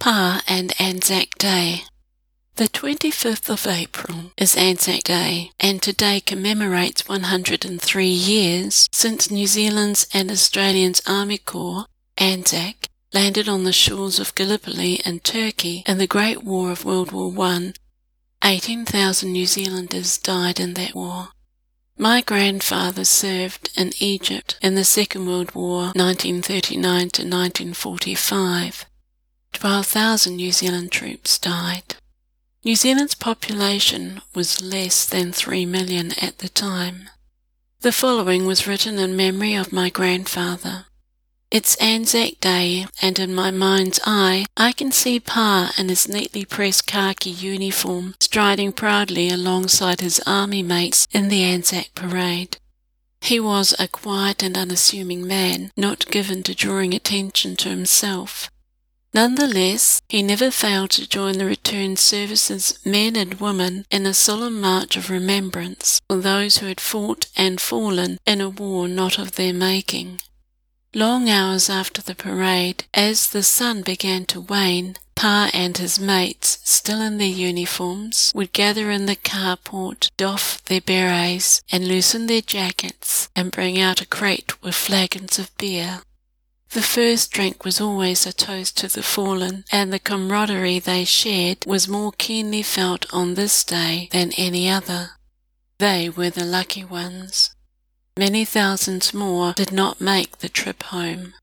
Pa and Anzac Day. The 25th of April is Anzac Day, and today commemorates 103 years since New Zealand's and Australians Army Corps, Anzac, landed on the shores of Gallipoli in Turkey in the Great War of World War I. 18,000 New Zealanders died in that war. My grandfather served in Egypt in the Second World War 1939 to 1945. 12,000 New Zealand troops died. New Zealand's population was less than 3 million at the time. The following was written in memory of my grandfather. It's Anzac Day, and in my mind's eye, I can see Pa in his neatly pressed khaki uniform striding proudly alongside his army mates in the Anzac parade. He was a quiet and unassuming man, not given to drawing attention to himself. Nonetheless, he never failed to join the returned service's men and women in a solemn march of remembrance for those who had fought and fallen in a war not of their making. Long hours after the parade, as the sun began to wane, Pa and his mates, still in their uniforms, would gather in the carport, doff their berets, and loosen their jackets, and bring out a crate with flagons of beer. The first drink was always a toast to the fallen, and the camaraderie they shared was more keenly felt on this day than any other. They were the lucky ones. Many thousands more did not make the trip home.